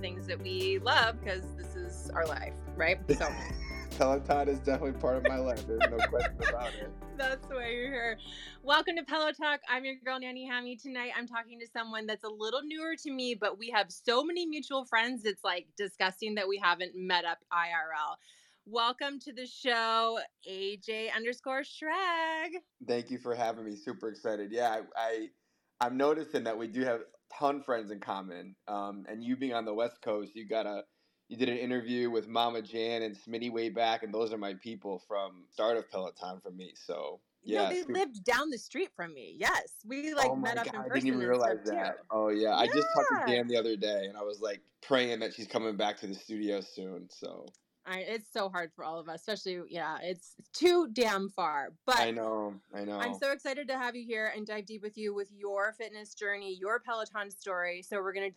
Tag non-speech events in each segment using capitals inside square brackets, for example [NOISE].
things that we love because this is our life, right? So. [LAUGHS] Peloton is definitely part of my life. There's no question about it. [LAUGHS] That's why you're here. Welcome to Pelotalk. I'm your girl, Nanny Hammy. Tonight, I'm talking to someone that's a little newer to me, but we have so many mutual friends. It's like disgusting that we haven't met up IRL. Welcome to the show, AJ underscore Schrag. Thank you for having me. Super excited. Yeah, I, I am noticing that we do have ton friends in common. Um, and you being on the West Coast, you got a you did an interview with Mama Jan and Smitty way back, and those are my people from start of Peloton for me. So yeah, no, they super. lived down the street from me. Yes, we like oh met God, up in person. I didn't even realize that. Too. Oh yeah. yeah, I just talked to Jan the other day, and I was like praying that she's coming back to the studio soon. So I, it's so hard for all of us, especially yeah, it's too damn far. But I know, I know. I'm so excited to have you here and dive deep with you with your fitness journey, your Peloton story. So we're gonna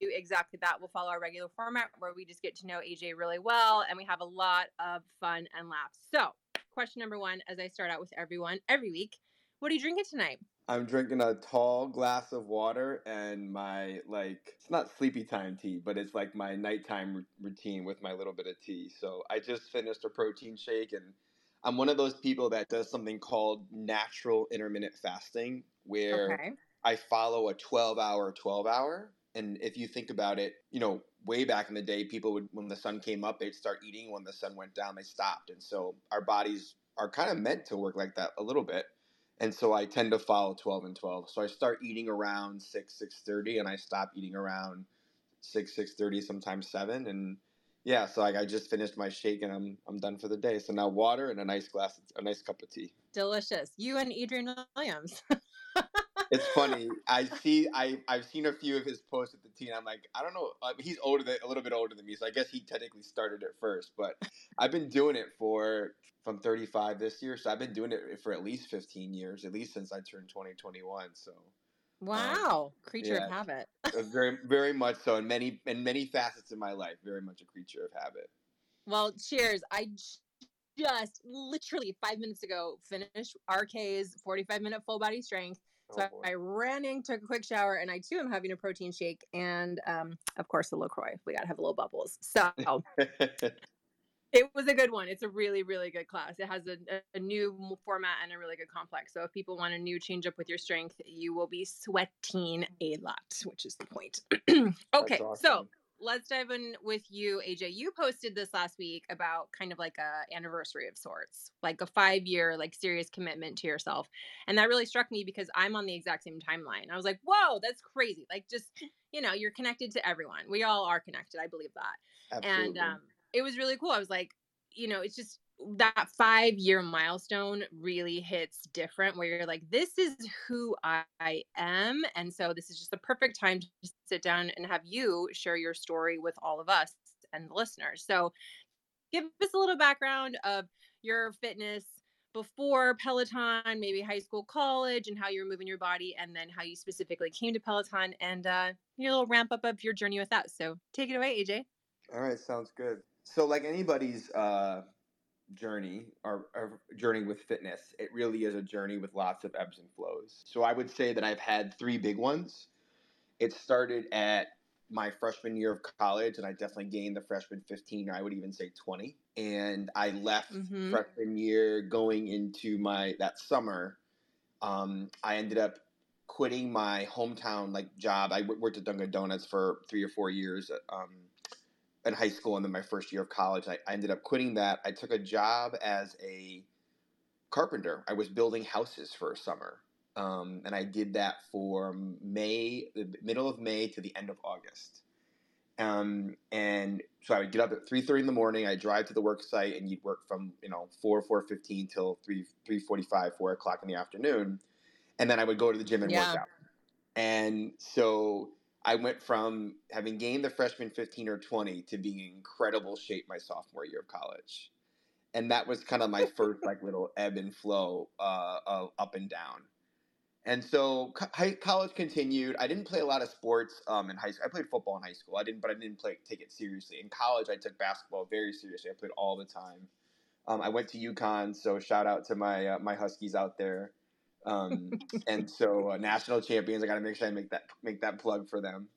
do exactly that. We'll follow our regular format where we just get to know AJ really well and we have a lot of fun and laughs. So, question number one, as I start out with everyone every week, what are you drinking tonight? I'm drinking a tall glass of water and my like it's not sleepy time tea, but it's like my nighttime r- routine with my little bit of tea. So I just finished a protein shake and I'm one of those people that does something called natural intermittent fasting where okay. I follow a 12 hour 12 hour and if you think about it, you know, way back in the day people would when the sun came up, they'd start eating when the sun went down, they stopped. And so our bodies are kind of meant to work like that a little bit and so I tend to follow 12 and 12. So I start eating around 6 6:30 and I stop eating around 6 6:30 sometimes 7 and yeah, so like I just finished my shake and I'm I'm done for the day. So now water and a nice glass a nice cup of tea. Delicious. You and Adrian Williams. [LAUGHS] it's funny. I see. I I've seen a few of his posts at the team. I'm like, I don't know. Uh, he's older than a little bit older than me, so I guess he technically started it first. But [LAUGHS] I've been doing it for from 35 this year, so I've been doing it for at least 15 years, at least since I turned 2021. So. Um, wow, um, creature yeah, of habit. very, very much so, in many, in many facets of my life, very much a creature of habit. Well, cheers. I just literally five minutes ago finished RK's 45 minute full body strength so oh, I ran in, took a quick shower, and I too am having a protein shake and, um, of course, the LaCroix. We got to have a little bubbles. So [LAUGHS] it was a good one. It's a really, really good class. It has a, a, new format and a really good complex. So if people want a new change up with your strength, you will be sweating a lot, which is the point. [CLEARS THROAT] okay, awesome. so let's dive in with you, AJ. You posted this last week about kind of like a anniversary of sorts, like a five year, like serious commitment to yourself. And that really struck me because I'm on the exact same timeline. I was like, whoa, that's crazy. Like just, you know, you're connected to everyone. We all are connected. I believe that. Absolutely. And um, it was really cool. I was like, you know, it's just that five year milestone really hits different where you're like this is who i am and so this is just the perfect time to sit down and have you share your story with all of us and the listeners so give us a little background of your fitness before peloton maybe high school college and how you were moving your body and then how you specifically came to peloton and uh, your little ramp up of your journey with that so take it away aj all right sounds good so like anybody's uh journey or, or, journey with fitness, it really is a journey with lots of ebbs and flows. So I would say that I've had three big ones. It started at my freshman year of college, and I definitely gained the freshman 15, I would even say 20. And I left mm-hmm. freshman year going into my that summer. Um, I ended up quitting my hometown like job. I worked at Dunkin' Donuts for three or four years. Um, in high school and then my first year of college. I, I ended up quitting that. I took a job as a carpenter. I was building houses for a summer. Um, and I did that for May, the middle of May to the end of August. Um, and so I would get up at three thirty in the morning. I drive to the work site, and you'd work from you know four four fifteen till three three forty five, four o'clock in the afternoon, and then I would go to the gym and yeah. work out. And so I went from having gained the freshman 15 or 20 to being in incredible shape my sophomore year of college. And that was kind of my [LAUGHS] first like little ebb and flow uh, of up and down. And so co- college continued. I didn't play a lot of sports um, in high school. I played football in high school. I didn't, but I didn't play take it seriously. In college, I took basketball very seriously. I played all the time. Um, I went to UConn, so shout out to my uh, my Huskies out there. Um, and so uh, national champions, I got to make sure I make that make that plug for them.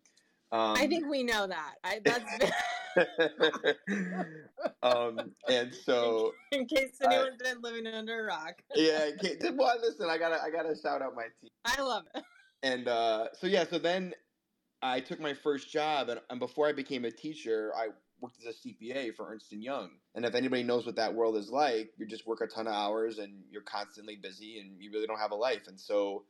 Um, I think we know that. I, that's [LAUGHS] [LAUGHS] [LAUGHS] um, and so in case anyone's I, been living under a rock. yeah, [LAUGHS] well, listen, I gotta I gotta shout out my team. I love it. And uh, so yeah, so then I took my first job, and, and before I became a teacher, I worked as a CPA for Ernst and Young. And if anybody knows what that world is like, you just work a ton of hours and you're constantly busy, and you really don't have a life. And so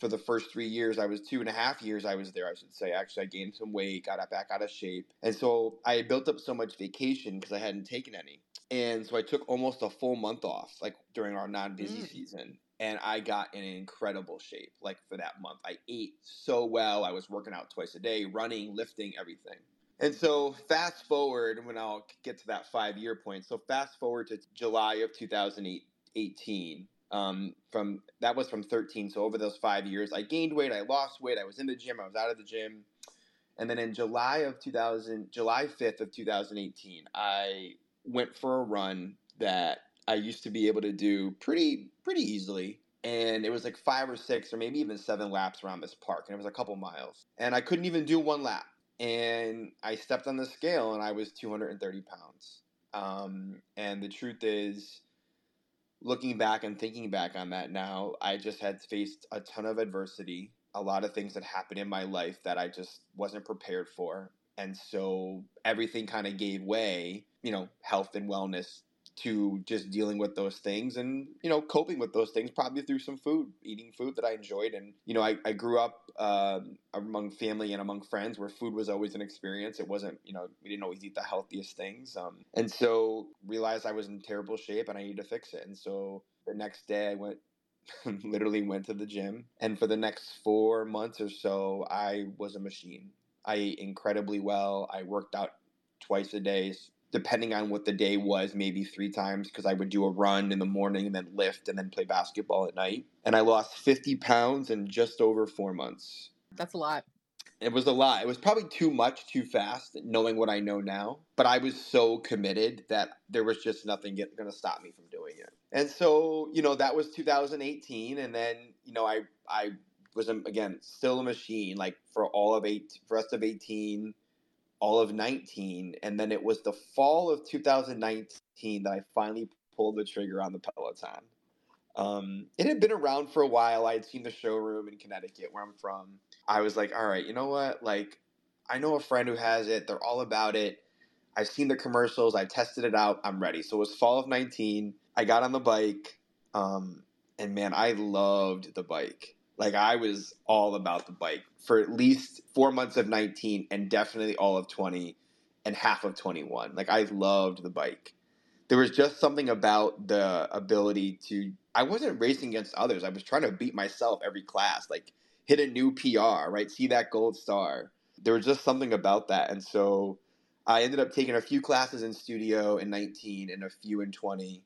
for the first three years, I was two and a half years I was there, I should say. Actually, I gained some weight, got back out of shape. And so I built up so much vacation because I hadn't taken any. And so I took almost a full month off, like during our non busy mm. season. And I got in incredible shape, like for that month. I ate so well. I was working out twice a day, running, lifting, everything. And so fast forward when I'll get to that five year point. So fast forward to July of 2018 um, from that was from 13. So over those five years, I gained weight, I lost weight, I was in the gym, I was out of the gym, and then in July of 2000, July 5th of 2018, I went for a run that I used to be able to do pretty pretty easily. And it was like five or six or maybe even seven laps around this park, and it was a couple miles. And I couldn't even do one lap. And I stepped on the scale, and I was 230 pounds. Um, and the truth is, looking back and thinking back on that now, I just had faced a ton of adversity, a lot of things that happened in my life that I just wasn't prepared for. And so everything kind of gave way, you know, health and wellness to just dealing with those things and you know coping with those things probably through some food eating food that i enjoyed and you know i, I grew up uh, among family and among friends where food was always an experience. It wasn't you know we didn't always eat the healthiest things um, and so realized i was in terrible shape and i needed to fix it. And so the next day i went [LAUGHS] literally went to the gym and for the next four months or so i was a machine. I ate incredibly well. I worked out twice a day depending on what the day was, maybe three times because I would do a run in the morning and then lift and then play basketball at night. And I lost 50 pounds in just over four months. That's a lot. It was a lot. It was probably too much, too fast, knowing what I know now. But I was so committed that there was just nothing going to stop me from doing it. And so, you know, that was 2018. And then, you know, I, I was, um, again, still a machine, like for all of eight, for rest of 18 all of 19 and then it was the fall of 2019 that i finally pulled the trigger on the peloton. Um, it had been around for a while. I had seen the showroom in connecticut where i'm from. I was like all right you know what? Like i know a friend who has it. They're all about it. I've seen the commercials. I tested it out. I'm ready. So it was fall of 19 i got on the bike um, and man i loved the bike like I was all about the bike for at least four months of 19 and definitely all of 20 and half of 21. Like I loved the bike. There was just something about the ability to. I wasn't racing against others. I was trying to beat myself every class, like hit a new PR, right? See that gold star. There was just something about that. And so I ended up taking a few classes in studio in 19 and a few in 20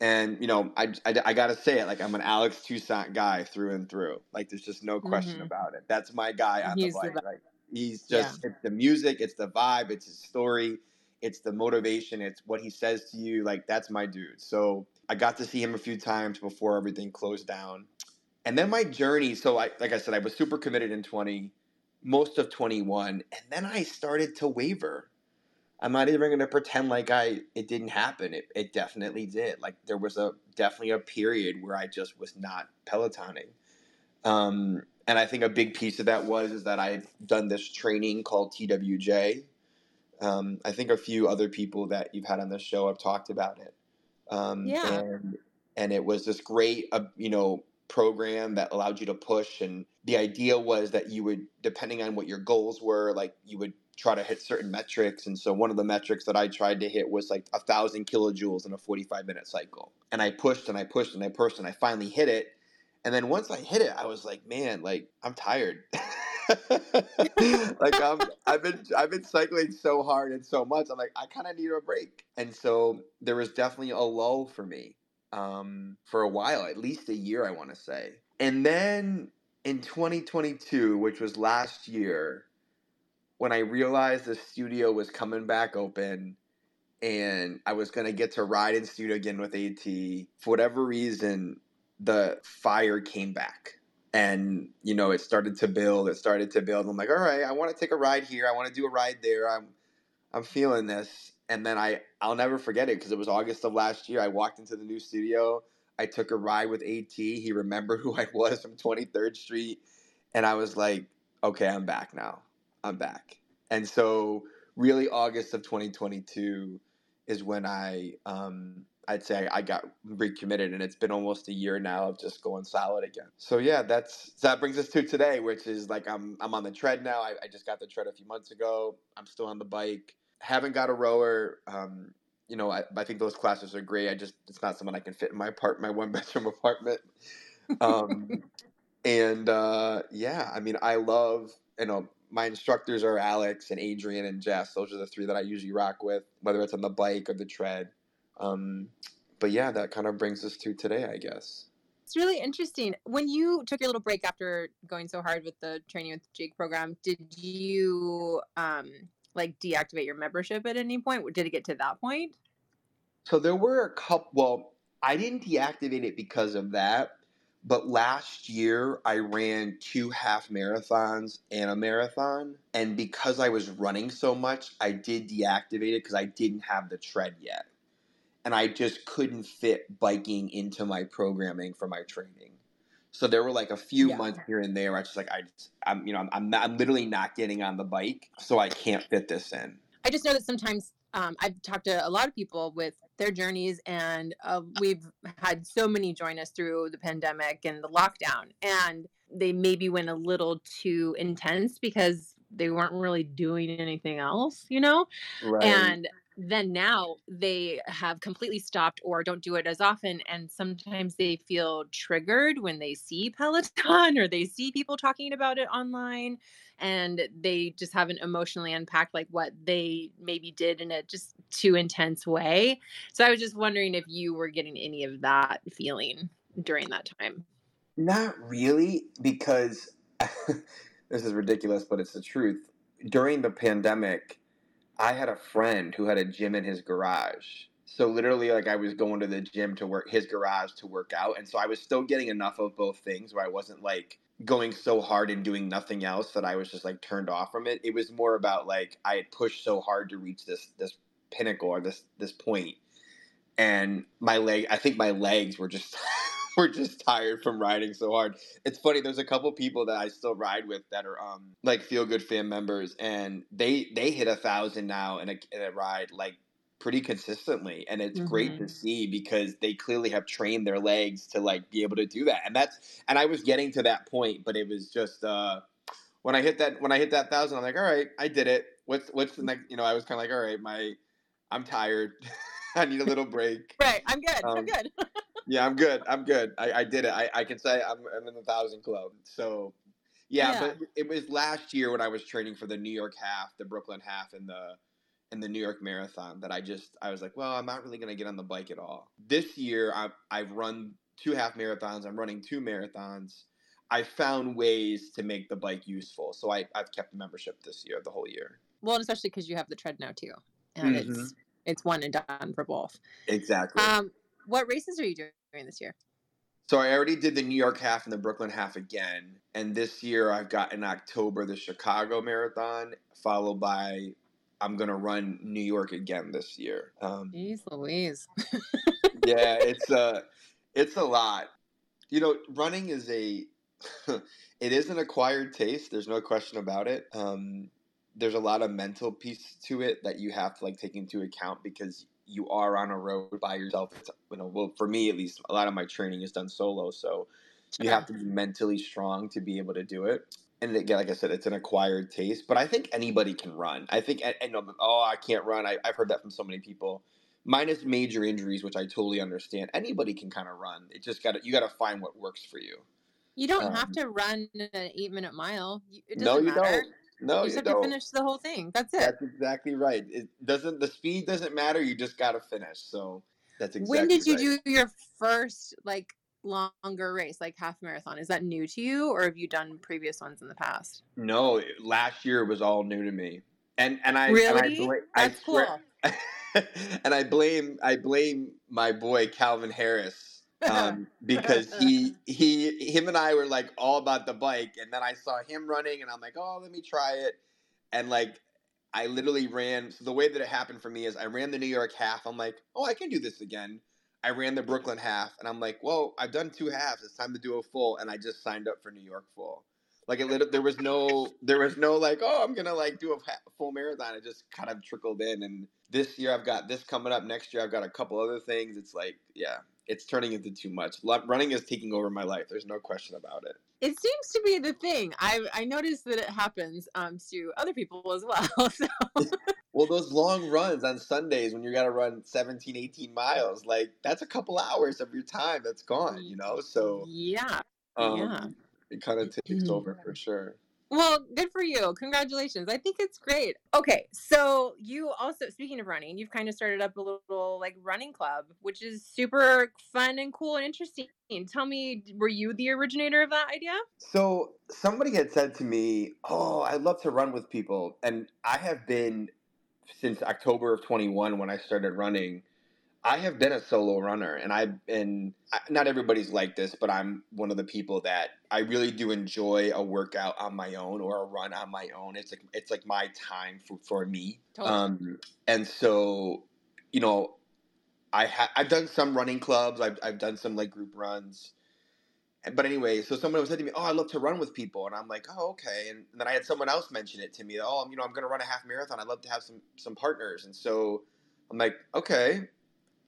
and you know, I, I, I, gotta say it. Like I'm an Alex Toussaint guy through and through. Like there's just no question mm-hmm. about it. That's my guy on He's the bike. The, He's just yeah. it's the music, it's the vibe, it's his story, it's the motivation, it's what he says to you. Like that's my dude. So I got to see him a few times before everything closed down, and then my journey. So I like I said, I was super committed in 20, most of 21, and then I started to waver I'm not even going to pretend like I it didn't happen. It, it definitely did. Like there was a definitely a period where I just was not pelotoning. Um, and I think a big piece of that was is that I had done this training called TWJ. Um, I think a few other people that you've had on the show have talked about it. Um, yeah. And, and it was this great, uh, you know, program that allowed you to push. And the idea was that you would, depending on what your goals were, like you would try to hit certain metrics. And so one of the metrics that I tried to hit was like a thousand kilojoules in a 45 minute cycle. And I pushed and I pushed and I pushed and I finally hit it. And then once I hit it, I was like, man, like I'm tired. [LAUGHS] like I'm, I've been, I've been cycling so hard and so much. I'm like, I kind of need a break. And so there was definitely a lull for me um, for a while, at least a year, I want to say. And then in 2022, which was last year, when I realized the studio was coming back open and I was going to get to ride in studio again with AT, for whatever reason, the fire came back. and you know it started to build it started to build. I'm like all right i want to take a ride here i want to do a ride there i'm i'm feeling this. And then i i'll never forget it because it was august of last year i walked into the new studio i took a ride with at he remembered [LAUGHS] who i was from 23rd street and i was like okay i'm back now i'm back and so really august of 2022 is when i um I'd say I got recommitted, and it's been almost a year now of just going solid again. So yeah, that's that brings us to today, which is like I'm I'm on the tread now. I, I just got the tread a few months ago. I'm still on the bike. Haven't got a rower. Um, you know, I, I think those classes are great. I just it's not something I can fit in my part my one [LAUGHS] bedroom apartment. Um, [LAUGHS] and uh, yeah, I mean, I love you know my instructors are Alex and Adrian and Jess. Those are the three that I usually rock with, whether it's on the bike or the tread. Um, but yeah, that kind of brings us to today, I guess. It's really interesting. When you took your little break after going so hard with the training with Jake program, did you um, like deactivate your membership at any point? Did it get to that point? So there were a couple. Well, I didn't deactivate it because of that. But last year, I ran two half marathons and a marathon. And because I was running so much, I did deactivate it because I didn't have the tread yet and I just couldn't fit biking into my programming for my training. So there were like a few yeah. months here and there. I just like I, I'm you know I'm I'm, not, I'm literally not getting on the bike, so I can't fit this in. I just know that sometimes um, I've talked to a lot of people with their journeys, and uh, we've had so many join us through the pandemic and the lockdown, and they maybe went a little too intense because they weren't really doing anything else, you know. Right. And then now they have completely stopped or don't do it as often and sometimes they feel triggered when they see peloton [LAUGHS] or they see people talking about it online and they just haven't emotionally unpacked like what they maybe did in a just too intense way. So i was just wondering if you were getting any of that feeling during that time. Not really because [LAUGHS] this is ridiculous but it's the truth. During the pandemic I had a friend who had a gym in his garage. So literally, like I was going to the gym to work his garage to work out, and so I was still getting enough of both things where I wasn't like going so hard and doing nothing else that I was just like turned off from it. It was more about like I had pushed so hard to reach this this pinnacle or this this point, and my leg. I think my legs were just [LAUGHS] we're just tired from riding so hard. It's funny. There's a couple people that I still ride with that are um like feel good fan members, and they they hit a thousand now in a, in a ride like pretty consistently and it's mm-hmm. great to mm-hmm. see because they clearly have trained their legs to like be able to do that and that's and i was getting to that point but it was just uh when i hit that when i hit that thousand i'm like all right i did it what's what's the next you know i was kind of like all right my i'm tired [LAUGHS] i need a little break right i'm good um, i'm good yeah, I'm good. I'm good. I, I did it. I, I can say I'm, I'm in the thousand club. So, yeah, yeah, but it was last year when I was training for the New York half, the Brooklyn half, and the and the New York Marathon that I just I was like, well, I'm not really going to get on the bike at all. This year, I've I've run two half marathons. I'm running two marathons. I found ways to make the bike useful, so I I've kept the membership this year, the whole year. Well, and especially because you have the tread now too, and mm-hmm. it's it's one and done for both. Exactly. Um, what races are you doing this year? So I already did the New York half and the Brooklyn half again, and this year I've got in October the Chicago Marathon, followed by I'm gonna run New York again this year. Um, Jeez Louise. yeah, [LAUGHS] it's a it's a lot. You know, running is a [LAUGHS] it is an acquired taste. There's no question about it. Um, there's a lot of mental piece to it that you have to like take into account because you are on a road by yourself. It's, you know, well, for me at least, a lot of my training is done solo, so you have to be mentally strong to be able to do it. And again, like I said, it's an acquired taste, but I think anybody can run. I think, and, and oh, I can't run. I, I've heard that from so many people. Minus major injuries, which I totally understand. Anybody can kind of run. It just got you got to find what works for you. You don't um, have to run an eight minute mile. It doesn't no, you matter. don't. No, you you have don't. to finish the whole thing. That's it. That's exactly right. It doesn't. The speed doesn't matter. You just got to finish. So that's exactly. When did you right. do your first like longer race, like half marathon? Is that new to you, or have you done previous ones in the past? No, last year was all new to me. And and I really and I bla- that's I cool. [LAUGHS] and I blame I blame my boy Calvin Harris um, because he [LAUGHS] he him and I were like all about the bike, and then I saw him running, and I'm like, oh, let me try it, and like I literally ran. So the way that it happened for me is I ran the New York half. I'm like, oh, I can do this again. I ran the Brooklyn half, and I'm like, well, I've done two halves. It's time to do a full, and I just signed up for New York full. Like it, lit, there was no, there was no like, oh, I'm gonna like do a full marathon. It just kind of trickled in, and this year I've got this coming up. Next year I've got a couple other things. It's like, yeah, it's turning into too much. Running is taking over my life. There's no question about it. It seems to be the thing. I I noticed that it happens um, to other people as well. [LAUGHS] So. [LAUGHS] well, those long runs on Sundays when you got to run 17, 18 miles, like that's a couple hours of your time that's gone. You know, so yeah, um, yeah, it kind of takes over for sure. Well, good for you. Congratulations. I think it's great. Okay, so you also speaking of running, you've kind of started up a little like running club, which is super fun and cool and interesting. Tell me, were you the originator of that idea? So, somebody had said to me, "Oh, I love to run with people." And I have been since October of 21 when I started running I have been a solo runner, and I've been not everybody's like this, but I'm one of the people that I really do enjoy a workout on my own or a run on my own. It's like it's like my time for for me. Totally. Um, and so, you know, I ha- I've done some running clubs. I've I've done some like group runs. But anyway, so someone was said to me, "Oh, I love to run with people," and I'm like, "Oh, okay." And then I had someone else mention it to me. Oh, you know, I'm going to run a half marathon. I'd love to have some some partners. And so I'm like, okay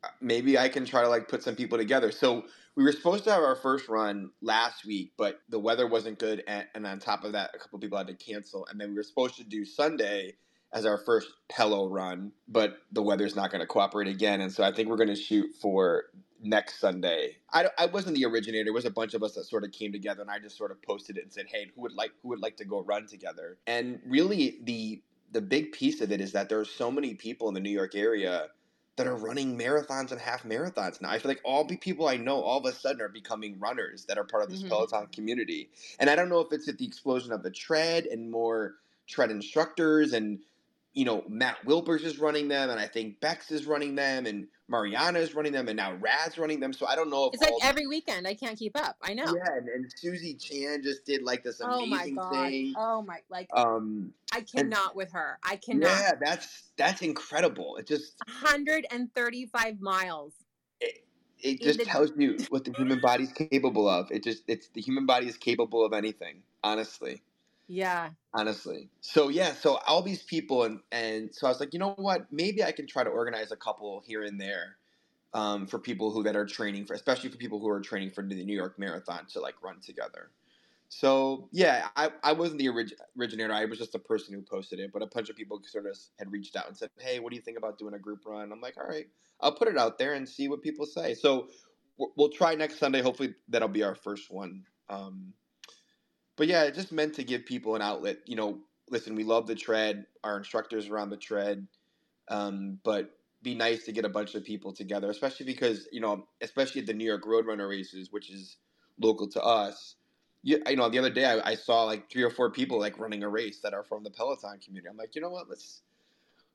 uh, maybe I can try to like put some people together. So we were supposed to have our first run last week, but the weather wasn't good, and, and on top of that, a couple people had to cancel. And then we were supposed to do Sunday as our first Pelo run, but the weather's not going to cooperate again, and so I think we're going to shoot for next Sunday. I, I wasn't the originator. It was a bunch of us that sort of came together, and I just sort of posted it and said, "Hey, who would like who would like to go run together?" And really, the the big piece of it is that there are so many people in the New York area that are running marathons and half marathons now. I feel like all the people I know all of a sudden are becoming runners that are part of this mm-hmm. Peloton community. And I don't know if it's at the explosion of the tread and more tread instructors and you know, Matt Wilpers is running them, and I think Becs is running them, and Mariana is running them, and now Rad's running them. So I don't know if it's like every weekend. I can't keep up. I know. Yeah, and, and Susie Chan just did like this amazing oh my thing. Oh my, like um, I cannot and, with her. I cannot. Yeah, that's that's incredible. It just 135 miles. It, it just the, tells you what the human body's capable of. It just it's the human body is capable of anything. Honestly. Yeah. Honestly. So yeah, so all these people and and so I was like, you know what? Maybe I can try to organize a couple here and there. Um, for people who that are training for, especially for people who are training for the New York Marathon to like run together. So yeah, I, I wasn't the orig- originator. I was just a person who posted it, but a bunch of people sort of had reached out and said, "Hey, what do you think about doing a group run?" I'm like, "All right, I'll put it out there and see what people say." So we'll try next Sunday. Hopefully, that'll be our first one. Um, but yeah, it just meant to give people an outlet. You know, listen, we love the tread. Our instructors are on the tread, um, but be nice to get a bunch of people together, especially because you know, especially at the New York Roadrunner races, which is local to us. You, you know, the other day I, I saw like three or four people like running a race that are from the Peloton community. I'm like, you know what? Let's.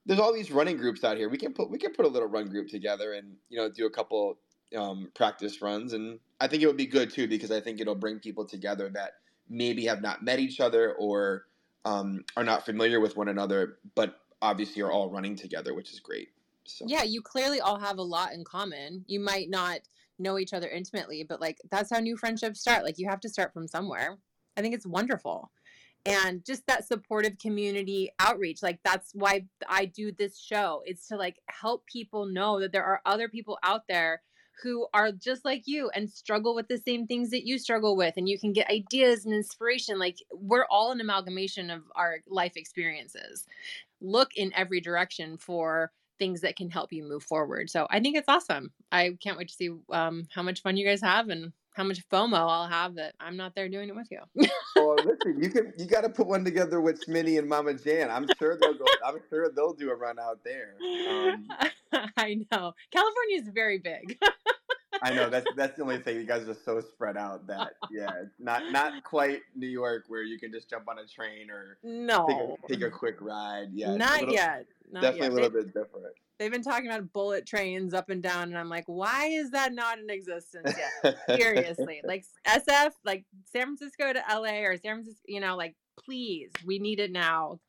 There's all these running groups out here. We can put we can put a little run group together and you know do a couple um, practice runs, and I think it would be good too because I think it'll bring people together that maybe have not met each other or um, are not familiar with one another, but obviously are all running together, which is great. So. Yeah, you clearly all have a lot in common. You might not know each other intimately, but like that's how new friendships start. Like you have to start from somewhere. I think it's wonderful. And just that supportive community outreach, like that's why I do this show. It's to like help people know that there are other people out there who are just like you and struggle with the same things that you struggle with and you can get ideas and inspiration like we're all an amalgamation of our life experiences. Look in every direction for things that can help you move forward. So i think it's awesome. I can't wait to see um, how much fun you guys have and how much FOMO I'll have that I'm not there doing it with you. well, [LAUGHS] listen, you can you got to put one together with Smitty and Mama Jan. I'm sure they'll go. I'm sure they'll do a run out there. Um, [LAUGHS] I know California is very big. I know that's [LAUGHS] that's the only thing. You guys are so spread out that yeah, not not quite New York where you can just jump on a train or no take a, take a quick ride. Yeah, not little, yet. Not definitely yet. a little they, bit different. They've been talking about bullet trains up and down, and I'm like, why is that not in existence yet? [LAUGHS] Seriously, like SF, like San Francisco to LA or San Francisco, you know, like please, we need it now.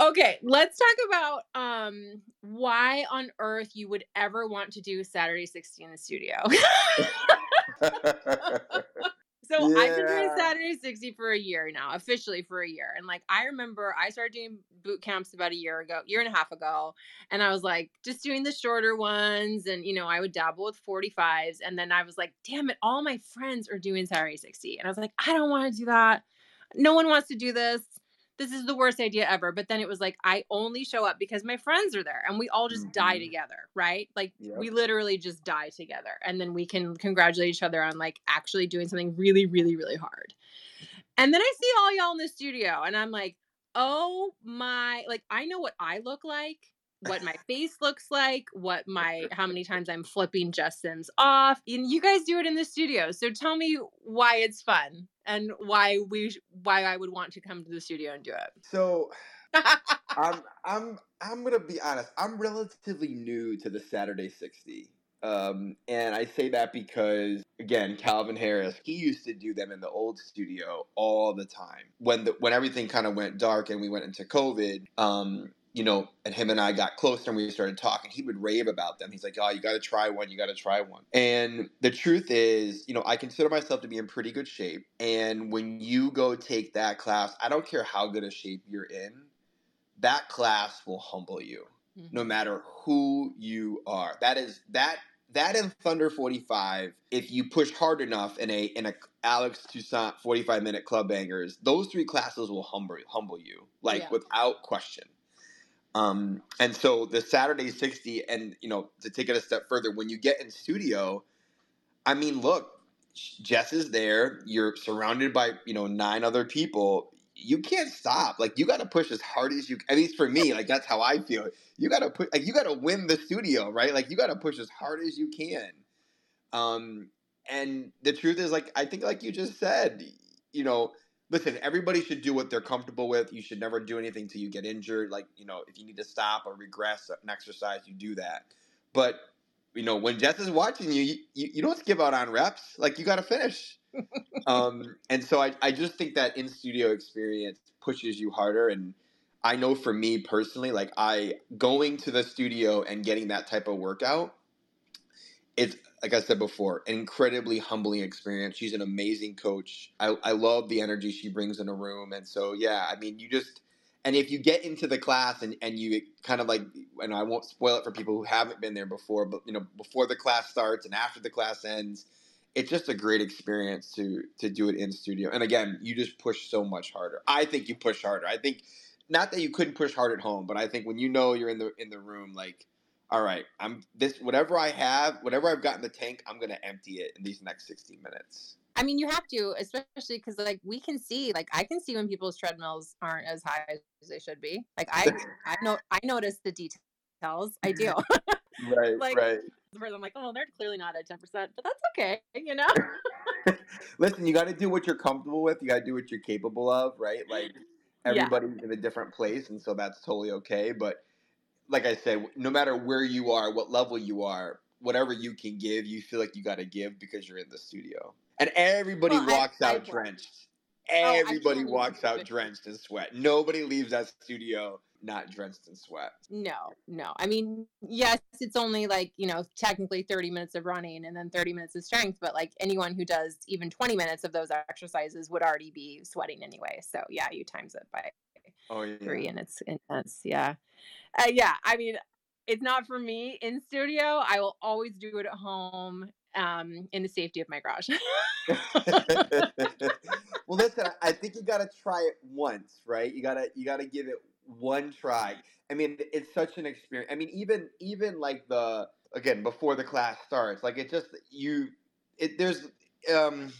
Okay, let's talk about um why on earth you would ever want to do Saturday 60 in the studio. [LAUGHS] [LAUGHS] So yeah. I've been doing Saturday 60 for a year now, officially for a year. And like I remember I started doing boot camps about a year ago, year and a half ago. And I was like just doing the shorter ones. And you know, I would dabble with 45s. And then I was like, damn it, all my friends are doing Saturday 60. And I was like, I don't want to do that. No one wants to do this this is the worst idea ever. But then it was like, I only show up because my friends are there and we all just mm-hmm. die together, right? Like yep. we literally just die together. And then we can congratulate each other on like actually doing something really, really, really hard. And then I see all y'all in the studio and I'm like, oh my, like I know what I look like what my face looks like, what my how many [LAUGHS] times I'm flipping Justin's off. And you guys do it in the studio. So tell me why it's fun and why we why I would want to come to the studio and do it. So [LAUGHS] I'm I'm I'm gonna be honest. I'm relatively new to the Saturday 60. Um, and I say that because again, Calvin Harris, he used to do them in the old studio all the time. When the when everything kind of went dark and we went into COVID, um, you know, and him and I got closer and we started talking, he would rave about them. He's like, oh, you got to try one. You got to try one. And the truth is, you know, I consider myself to be in pretty good shape. And when you go take that class, I don't care how good a shape you're in, that class will humble you mm-hmm. no matter who you are. That is, that, that in Thunder 45, if you push hard enough in a, in a, Alex Toussaint 45 minute club bangers, those three classes will humble humble you, like yeah. without question. Um, and so the Saturday 60, and you know, to take it a step further, when you get in studio, I mean, look, Jess is there. You're surrounded by you know nine other people. You can't stop. Like you got to push as hard as you. At least for me, like that's how I feel. You got to put like you got to win the studio, right? Like you got to push as hard as you can. Um, and the truth is, like I think, like you just said, you know, listen, everybody should do what they're comfortable with. You should never do anything till you get injured. Like, you know, if you need to stop or regress an exercise, you do that. But, you know, when Jess is watching you, you, you don't skip out on reps. Like, you got to finish. [LAUGHS] um, and so I, I just think that in studio experience pushes you harder. And I know for me personally, like, I going to the studio and getting that type of workout, it's like I said before, an incredibly humbling experience. She's an amazing coach. I, I love the energy she brings in a room. And so, yeah, I mean, you just, and if you get into the class and, and you kind of like, and I won't spoil it for people who haven't been there before, but, you know, before the class starts and after the class ends, it's just a great experience to to do it in studio. And again, you just push so much harder. I think you push harder. I think not that you couldn't push hard at home, but I think when you know you're in the in the room, like all right, I'm this whatever I have, whatever I've got in the tank, I'm gonna empty it in these next 16 minutes. I mean, you have to, especially because like we can see, like I can see when people's treadmills aren't as high as they should be. Like I, [LAUGHS] I know, I notice the details. I do. [LAUGHS] [LAUGHS] right, like, right. I'm like, oh, they're clearly not at 10%, but that's okay, you know. Listen, you got to do what you're comfortable with. You got to do what you're capable of, right? Like everybody's yeah. in a different place, and so that's totally okay. But like I said, no matter where you are, what level you are, whatever you can give, you feel like you got to give because you're in the studio. And everybody well, walks I, out oh, I, drenched. Everybody oh, walks out drenched in sweat. Nobody leaves that studio not drenched in sweat. No, no. I mean, yes, it's only like, you know, technically 30 minutes of running and then 30 minutes of strength, but like anyone who does even 20 minutes of those exercises would already be sweating anyway. So, yeah, you times it by oh, yeah. three and it's intense. Yeah uh, yeah, I mean, it's not for me in studio. I will always do it at home um, in the safety of my garage. [LAUGHS] [LAUGHS] well, listen, I think you got to try it once, right? You gotta you gotta give it one try. I mean, it's such an experience. I mean, even even like the again before the class starts, like it just you it there's um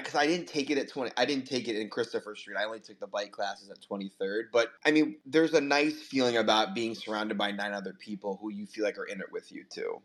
because I, didn't take it at 20 i didn't take it in christopher street i only took the bike classes at 23rd but i mean there's a nice feeling about being surrounded by nine other people who you feel like are in it with you too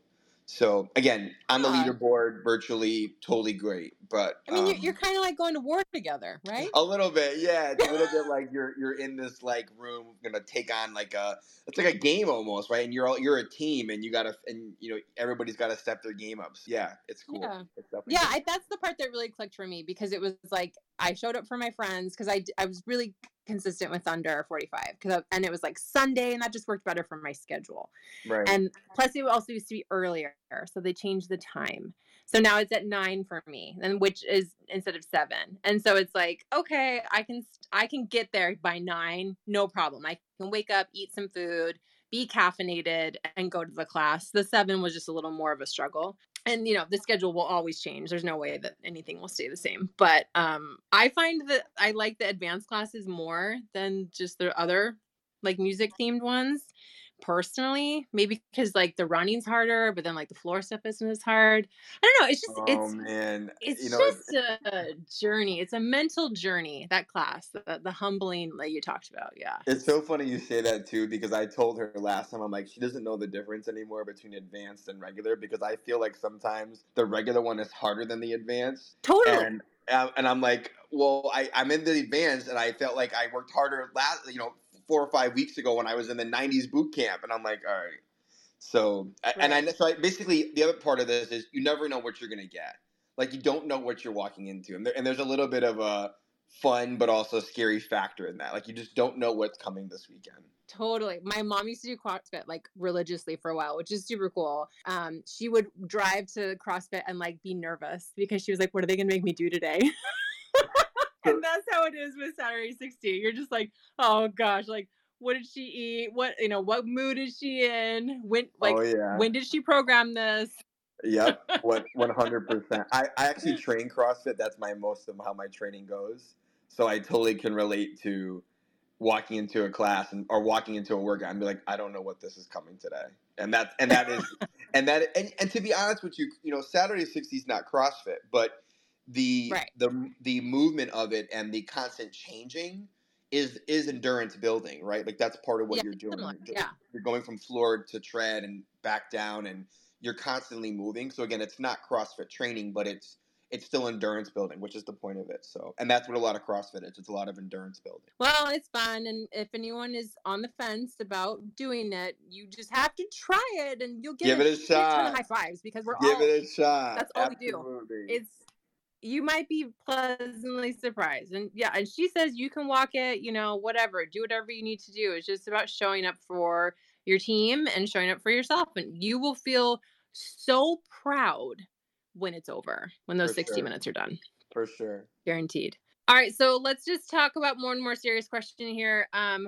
So again, on the leaderboard, virtually totally great. But I mean, um, you're, you're kind of like going to war together, right? A little bit, yeah. It's a little bit [LAUGHS] like you're you're in this like room, gonna take on like a it's like a game almost, right? And you're all you're a team, and you gotta and you know everybody's got to step their game ups. Yeah, it's cool. Yeah, it's yeah. I, that's the part that really clicked for me because it was like I showed up for my friends because I I was really consistent with under 45 because and it was like sunday and that just worked better for my schedule. Right. And plus it also used to be earlier so they changed the time. So now it's at nine for me and which is instead of seven. And so it's like okay i can i can get there by nine no problem. I can wake up eat some food be caffeinated and go to the class. The seven was just a little more of a struggle and you know the schedule will always change there's no way that anything will stay the same but um i find that i like the advanced classes more than just the other like music themed ones personally maybe because like the running's harder but then like the floor stuff isn't as hard i don't know it's just oh, it's man. it's you know, just a journey it's a mental journey that class the, the humbling that you talked about yeah it's so funny you say that too because i told her last time i'm like she doesn't know the difference anymore between advanced and regular because i feel like sometimes the regular one is harder than the advanced totally and uh, and I'm like, well, I, I'm in the advanced, and I felt like I worked harder last, you know, four or five weeks ago when I was in the '90s boot camp, and I'm like, all right. So right. and I so I, basically the other part of this is you never know what you're gonna get. Like you don't know what you're walking into, and, there, and there's a little bit of a fun but also scary factor in that. Like you just don't know what's coming this weekend. Totally. My mom used to do CrossFit like religiously for a while, which is super cool. Um, she would drive to CrossFit and like be nervous because she was like, "What are they gonna make me do today?" [LAUGHS] and that's how it is with Saturday 60. You're just like, oh gosh, like what did she eat? What you know, what mood is she in? When like oh, yeah. when did she program this? Yep, one [LAUGHS] one hundred percent. I I actually [LAUGHS] train CrossFit. That's my most of how my training goes. So I totally can relate to walking into a class and or walking into a workout and be like, I don't know what this is coming today. And that and that is [LAUGHS] and that and, and to be honest with you, you know, Saturday 60 is not CrossFit, but the right. the the movement of it and the constant changing is is endurance building, right? Like that's part of what yeah, you're doing. Similar. Yeah. You're going from floor to tread and back down and you're constantly moving. So again, it's not CrossFit training, but it's it's still endurance building, which is the point of it. So, and that's what a lot of CrossFit is. It's a lot of endurance building. Well, it's fun, and if anyone is on the fence about doing it, you just have to try it, and you'll get give a, it a shot. high fives because we're give all, it a shot. That's all Absolutely. we do. It's you might be pleasantly surprised. And yeah, and she says you can walk it, you know, whatever, do whatever you need to do. It's just about showing up for your team and showing up for yourself. And you will feel so proud when it's over, when those for 60 sure. minutes are done. For sure. Guaranteed. All right, so let's just talk about more and more serious question here. Um,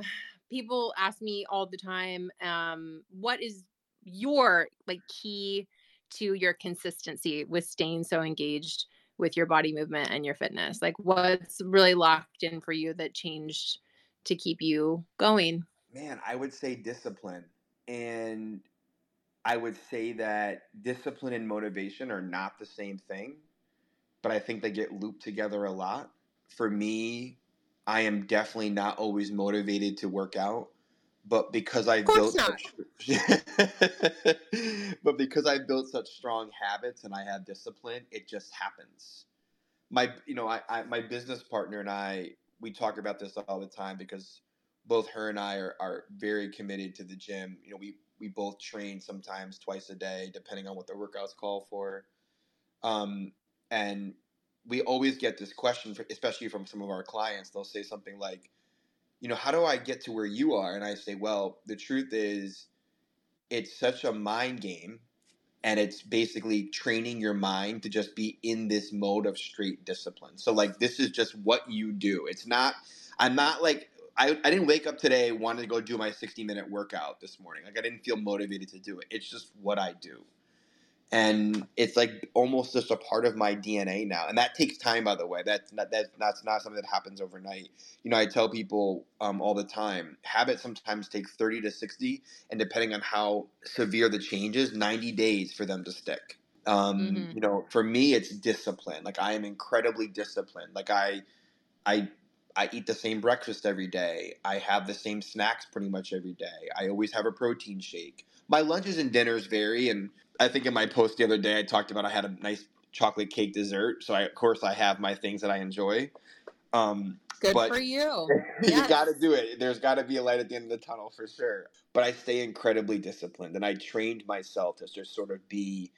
people ask me all the time, um, what is your like key to your consistency with staying so engaged with your body movement and your fitness? Like what's really locked in for you that changed to keep you going? Man, I would say discipline. And I would say that discipline and motivation are not the same thing, but I think they get looped together a lot. For me, I am definitely not always motivated to work out, but because I built such, [LAUGHS] but because I built such strong habits and I have discipline, it just happens. My you know, I, I my business partner and I we talk about this all the time because both her and I are, are very committed to the gym. You know, we we both train sometimes twice a day, depending on what the workouts call for. Um, and we always get this question, for, especially from some of our clients. They'll say something like, you know, how do I get to where you are? And I say, well, the truth is, it's such a mind game. And it's basically training your mind to just be in this mode of straight discipline. So, like, this is just what you do. It's not, I'm not like I, I didn't wake up today wanting to go do my 60 minute workout this morning. Like I didn't feel motivated to do it. It's just what I do. And it's like almost just a part of my DNA now. And that takes time, by the way. That's not, that's, that's not something that happens overnight. You know, I tell people um, all the time habits sometimes take 30 to 60, and depending on how severe the change is, 90 days for them to stick. Um, mm-hmm. You know, for me, it's discipline. Like I am incredibly disciplined. Like I, I I eat the same breakfast every day. I have the same snacks pretty much every day. I always have a protein shake. My lunches and dinners vary, and I think in my post the other day I talked about I had a nice chocolate cake dessert. So I, of course I have my things that I enjoy. Um, Good but for you. [LAUGHS] you Yes. got to do it. There's got to be a light at the end of the tunnel for sure. But I stay incredibly disciplined, and I trained myself to just sort of be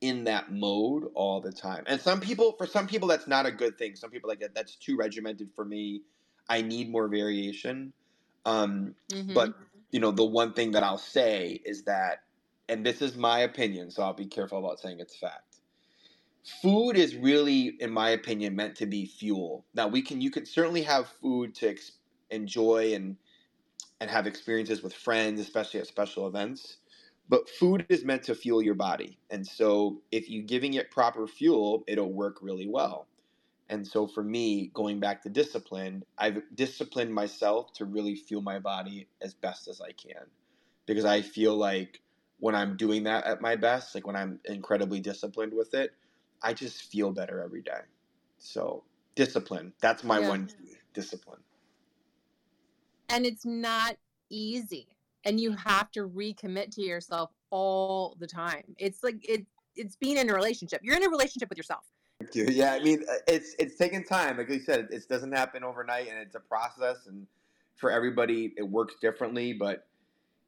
in that mode all the time. And some people, for some people, that's not a good thing. Some people like that. That's too regimented for me. I need more variation. Um, Mhm. but you know, the one thing that I'll say is that, and this is my opinion, so I'll be careful about saying it's fact. Food is really, in my opinion, meant to be fuel. Now we can, you can certainly have food to ex- enjoy and and have experiences with friends, especially at special events. But food is meant to fuel your body, and so if you're giving it proper fuel, it'll work really well. And so for me, going back to discipline, I've disciplined myself to really fuel my body as best as I can. Because I feel like when I'm doing that at my best, like when I'm incredibly disciplined with it, I just feel better every day. So discipline, that's my Yeah. one key, discipline. and it's not easy and you have to recommit to yourself all the time it's like it it's being in a relationship you're in a relationship with yourself Yeah, I mean, uh, it's it's taking time. Like you said, it doesn't happen overnight, and it's a process. And for everybody, it works differently. But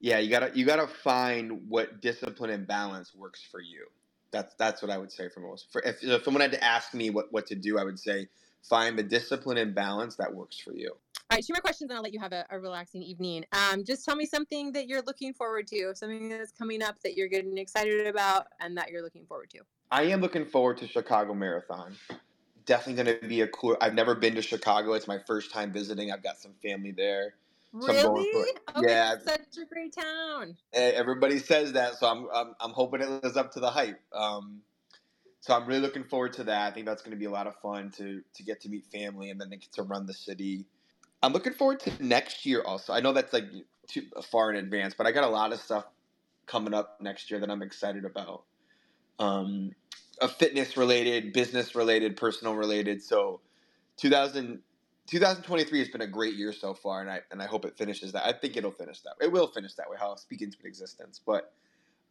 yeah, you gotta you gotta find what discipline and balance works for you. That's that's what I would say for most. For if, if someone had to ask me what what to do, I would say find the discipline and balance that works for you. all right two more questions and i'll let you have a, a relaxing evening um, just tell me something that you're looking forward to something that's coming up that you're getting excited about and that you're looking forward to I am looking forward to Chicago Marathon. Definitely going to be a cool. I've never been to Chicago. It's my first time visiting. I've got some family there. So I'm going really yeah. it's such a great town Eh, everybody says that, so I'm, I'm I'm hoping it lives up to the hype. Um, so I'm really looking forward to that. I think that's going to be a lot of fun to to get to meet family and then to get to run the city. I'm looking forward to next year also. I know that's like too far in advance, but I got a lot of stuff coming up next year that I'm excited about. Um, a fitness related, business related, personal related. So 2000, 2023 has been a great year so far, and I and I hope it finishes that. I think it'll finish that. It will finish that way. How I'll speak into existence, but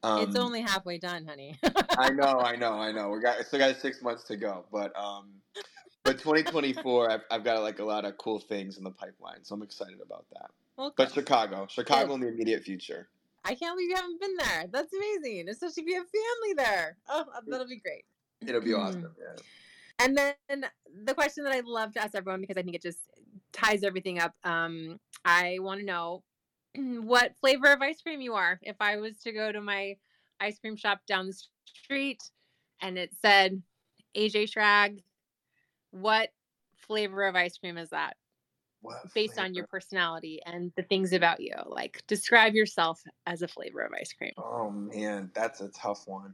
um, it's only halfway done honey I [LAUGHS] know, I know, I know. We got still got six months to go, but um, but 2024, I've I've got like a lot of cool things in the pipeline, so I'm excited about that. well, But. Chicago, Chicago in the immediate future. I can't believe you haven't been there. That's amazing, especially if you have family there. Oh, that'll be great. It'll be awesome. Yeah. And then the question that I love to ask everyone because I think it just ties everything up. Um, I want to know [CLEARS THROAT] what flavor of ice cream you are. If I was to go to my ice cream shop down the street and it said AJ Schrag, what flavor of ice cream is that? What Based on your personality and the things about you. Like describe yourself as a flavor of ice cream. Oh man, that's a tough one.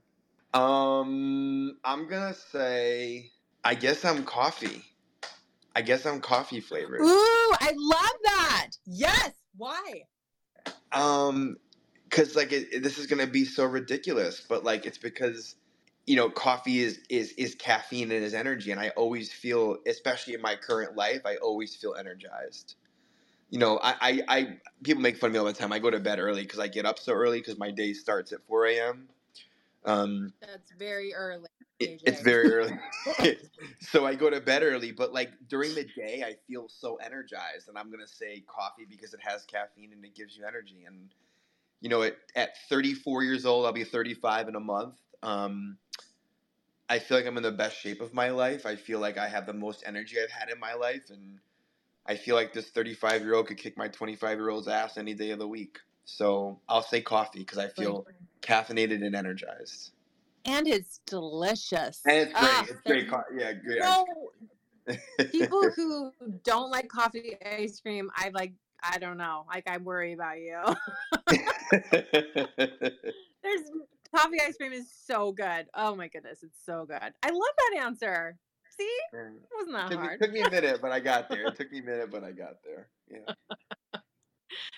Um, I'm gonna say, I guess I'm coffee. I guess I'm coffee flavored. Ooh, I love that. Yes. Why? Um, because like it, it- this is gonna be so ridiculous, but like it's because you know coffee is is is caffeine and is energy, and I always feel, especially in my current life, I always feel energized. You know, I I, I people make fun of me all the time. I go to bed early because I get up so early because my day starts at four a.m. Um, That's very early. it, it's very early, [LAUGHS] [LAUGHS] so I go to bed early. But like during the day, I feel so energized, and I'm gonna say coffee because it has caffeine and it gives you energy. And you know, at at 34 years old, I'll be 35 in a month. Um, I feel like I'm in the best shape of my life. I feel like I have the most energy I've had in my life, and I feel like this 35 year old could kick my 25 year old's ass any day of the week. So I'll say coffee because I feel caffeinated and energized. and it's delicious. And it's great. Ah, it's great. Co- yeah, great. No, [LAUGHS] people who don't like coffee ice cream, I like. I don't know. Like I worry about you. [LAUGHS] There's coffee ice cream is so good. Oh my goodness, it's so good. I love that answer. See, it wasn't that took, me, hard. took me a minute, but I got there. It [LAUGHS] took me a minute, but I got there. Yeah.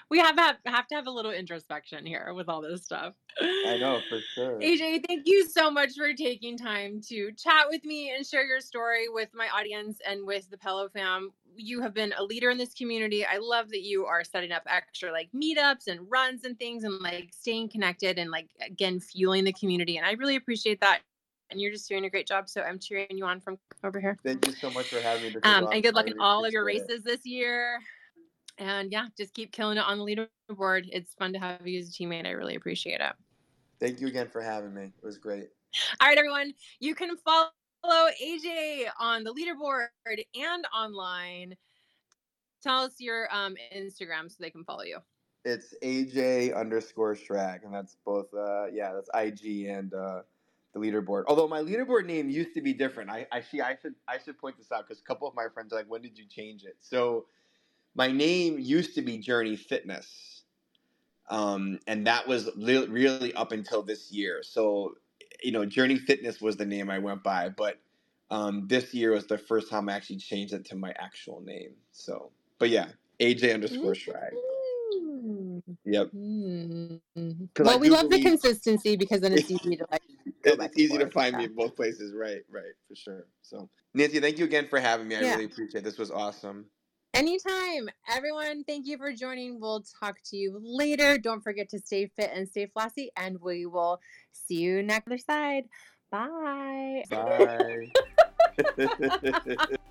We have to have, have to have a little introspection here with all this stuff. I know for [SIGHS] sure. AJ, thank you so much for taking time to chat with me and share your story with my audience and with the Pelo fam. you have been a leader in this community. I love that you are setting up extra like meetups and runs and things and like staying connected and like again fueling the community. And I really appreciate that. And you're just doing a great job. So I'm cheering you on from over here. Thank you so much for having me. Um, and good luck in all of your races it. this year. And yeah, just keep killing it on the leaderboard. It's fun to have you as a teammate. I really appreciate it. Thank you again for having me. It was great. All right, everyone. You can follow AJ on the leaderboard and online. Tell us your um, Instagram so they can follow you. It's AJ underscore Schrag, and that's both. Uh, yeah, that's IG and uh, the leaderboard. Although my leaderboard name used to be different. I, I see. I should I should point this out because a couple of my friends are like, "When did you change it?" So my name used to be Journey Fitness, um, and that was li- really up until this year. So you know, Journey Fitness was the name I went by, but um, this year was the first time I actually changed it to my actual name. So, but yeah, AJ underscore Schrag. Yep. Mm-hmm. Well, we love believe... the consistency because then it's [LAUGHS] easy to like. it's easy to find me in both places. Right, right, for sure. So, Nancy, thank you again for having me. I yeah. really appreciate it. This was awesome. Anytime. Everyone, thank you for joining. We'll talk to you later. Don't forget to stay fit and stay flossy, and we will see you next other side. Bye. Bye. [LAUGHS] [LAUGHS]